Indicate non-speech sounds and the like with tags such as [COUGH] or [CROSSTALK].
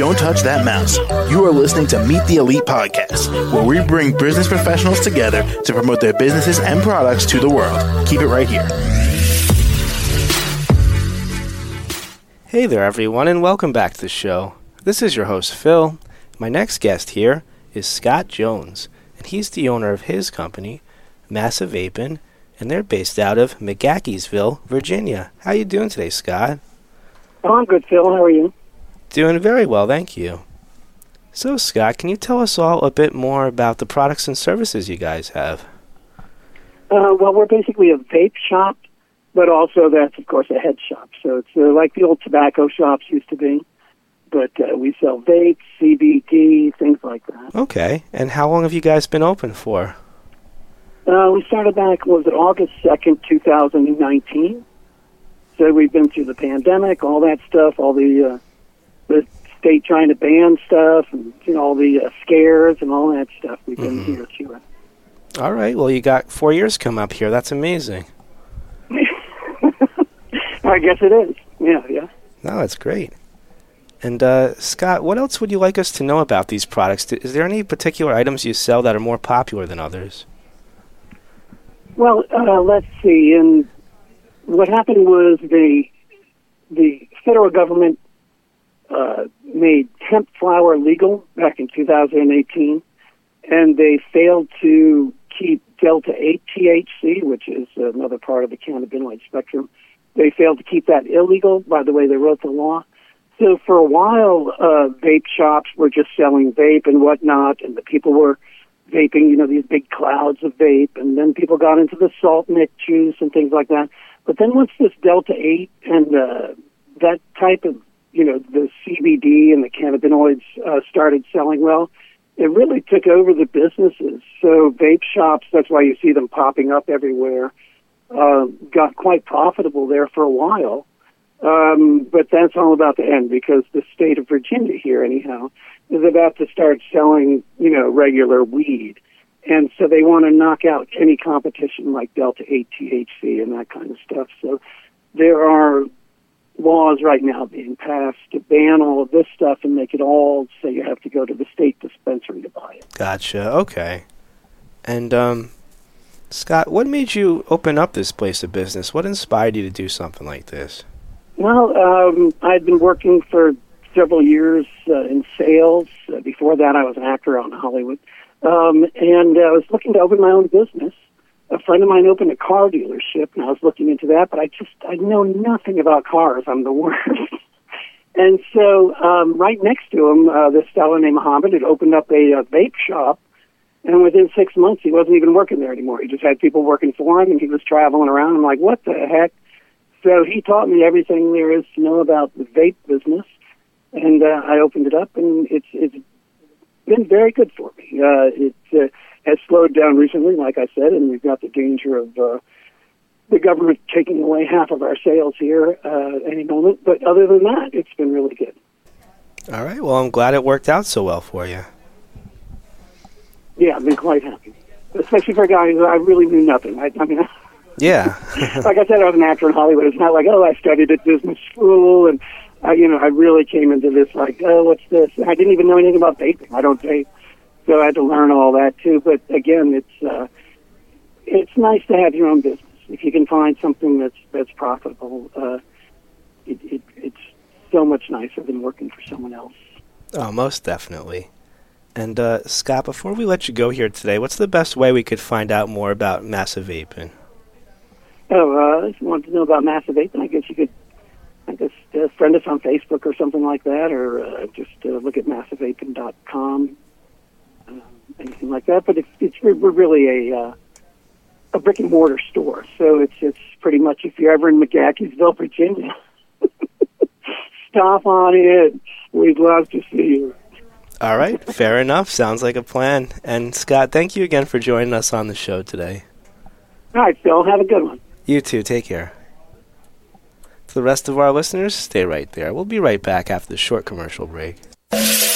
Don't touch that mouse. You are listening to Meet the Elite Podcast, where we bring business professionals together to promote their businesses and products to the world. Keep it right here. Hey there, everyone, and welcome back to the show. This is your host, Phil. My next guest here is Scott Jones, and he's the owner of his company, Massive Vapin, and they're based out of McGaheysville, Virginia. How you doing today, Scott? Oh, I'm good, Phil. How are you? Doing very well, thank you. So, Scott, can you tell us all a bit more about the products and services you guys have? Uh, well, we're basically a vape shop, but also that's, of course, a head shop. So it's uh, like the old tobacco shops used to be, but uh, we sell vapes, CBD, things like that. Okay, and how long have you guys been open for? Uh, we started back, was it August 2nd, 2019? So we've been through the pandemic, all that stuff, all the uh, the state trying to ban stuff, and you know all the uh, scares and all that stuff. We've been Mhm. here it. All right, well, you got four years come up here. That's amazing. [LAUGHS] I guess it is. Yeah, yeah. No, that's great. And uh, Scott, what else would you like us to know about these products? Is there any particular items you sell that are more popular than others? Well, uh, let's see. And what happened was the the federal government uh, made hemp flower legal back in 2018, and they failed to keep delta 8 THC, which is another part of the cannabinoid spectrum. They failed to keep that illegal by the way they wrote the law. So for a while, uh, vape shops were just selling vape and whatnot, and the people were vaping, you know, these big clouds of vape, and then people got into the salt nic juice and things like that. But then once this Delta 8 and uh, that type of, you know, the CBD and the cannabinoids uh, started selling well, it really took over the businesses. So vape shops, that's why you see them popping up everywhere, uh, got quite profitable there for a while. Um, but that's all about to end because the state of Virginia here, anyhow, is about to start selling, you know, regular weed. And so they want to knock out any competition like Delta 8 THC and that kind of stuff. So there are laws right now being passed to ban all of this stuff and make it all so you have to go to the state dispensary to buy it. Gotcha. Okay. And um, Scott, what made you open up this place of business? What inspired you to do something like this? Well, um, I'd been working for several years uh, in sales. Uh, before that, I was an actor out in Hollywood. Um, and uh, I was looking to open my own business. A friend of mine opened a car dealership, and I was looking into that, but I just, I know nothing about cars. I'm the [LAUGHS] worst. and so, um, right next to him, uh, this fellow named Mohammed had opened up a, uh vape shop. And within six months, he wasn't even working there anymore. He just had people working for him, and he was traveling around. I'm like, what the heck? So he taught me everything there is to know about the vape business, and uh, I opened it up, and it's it's been very good for me. Uh, it uh, has slowed down recently, like I said, and we've got the danger of uh, the government taking away half of our sales here uh, any moment. But other than that, it's been really good. All right. Well, I'm glad it worked out so well for you. Yeah, I've been quite happy, especially for a guy who I really knew nothing. I, I mean. [LAUGHS] Yeah. [LAUGHS] like I said, I was an actor in Hollywood. It's not like, oh, I studied at business school, and I, you know, I really came into this like, oh, what's this? I didn't even know anything about vaping. I don't vape, so I had to learn all that too. But again, it's uh, it's nice to have your own business if you can find something that's that's profitable. Uh, it, it, it's so much nicer than working for someone else. oh, most definitely. And uh, Scott, before we let you go here today, what's the best way we could find out more about Massive Vaping? Oh, uh, if you want to know about Massive Vaping, I guess you could, I guess, uh, friend us on Facebook or something like that, or uh, just uh, look at massivevaping.com, um, anything like that. But it's, it's really a uh, a brick and mortar store, so it's it's pretty much if you're ever in McGaheysville, Virginia, [LAUGHS] stop on in. We'd love to see you. All right. Fair enough. Sounds like a plan. And Scott, thank you again for joining us on the show today. All right, Phil, have a good one. You too. Take care. To the rest of our listeners, stay right there. We'll be right back after the short commercial break.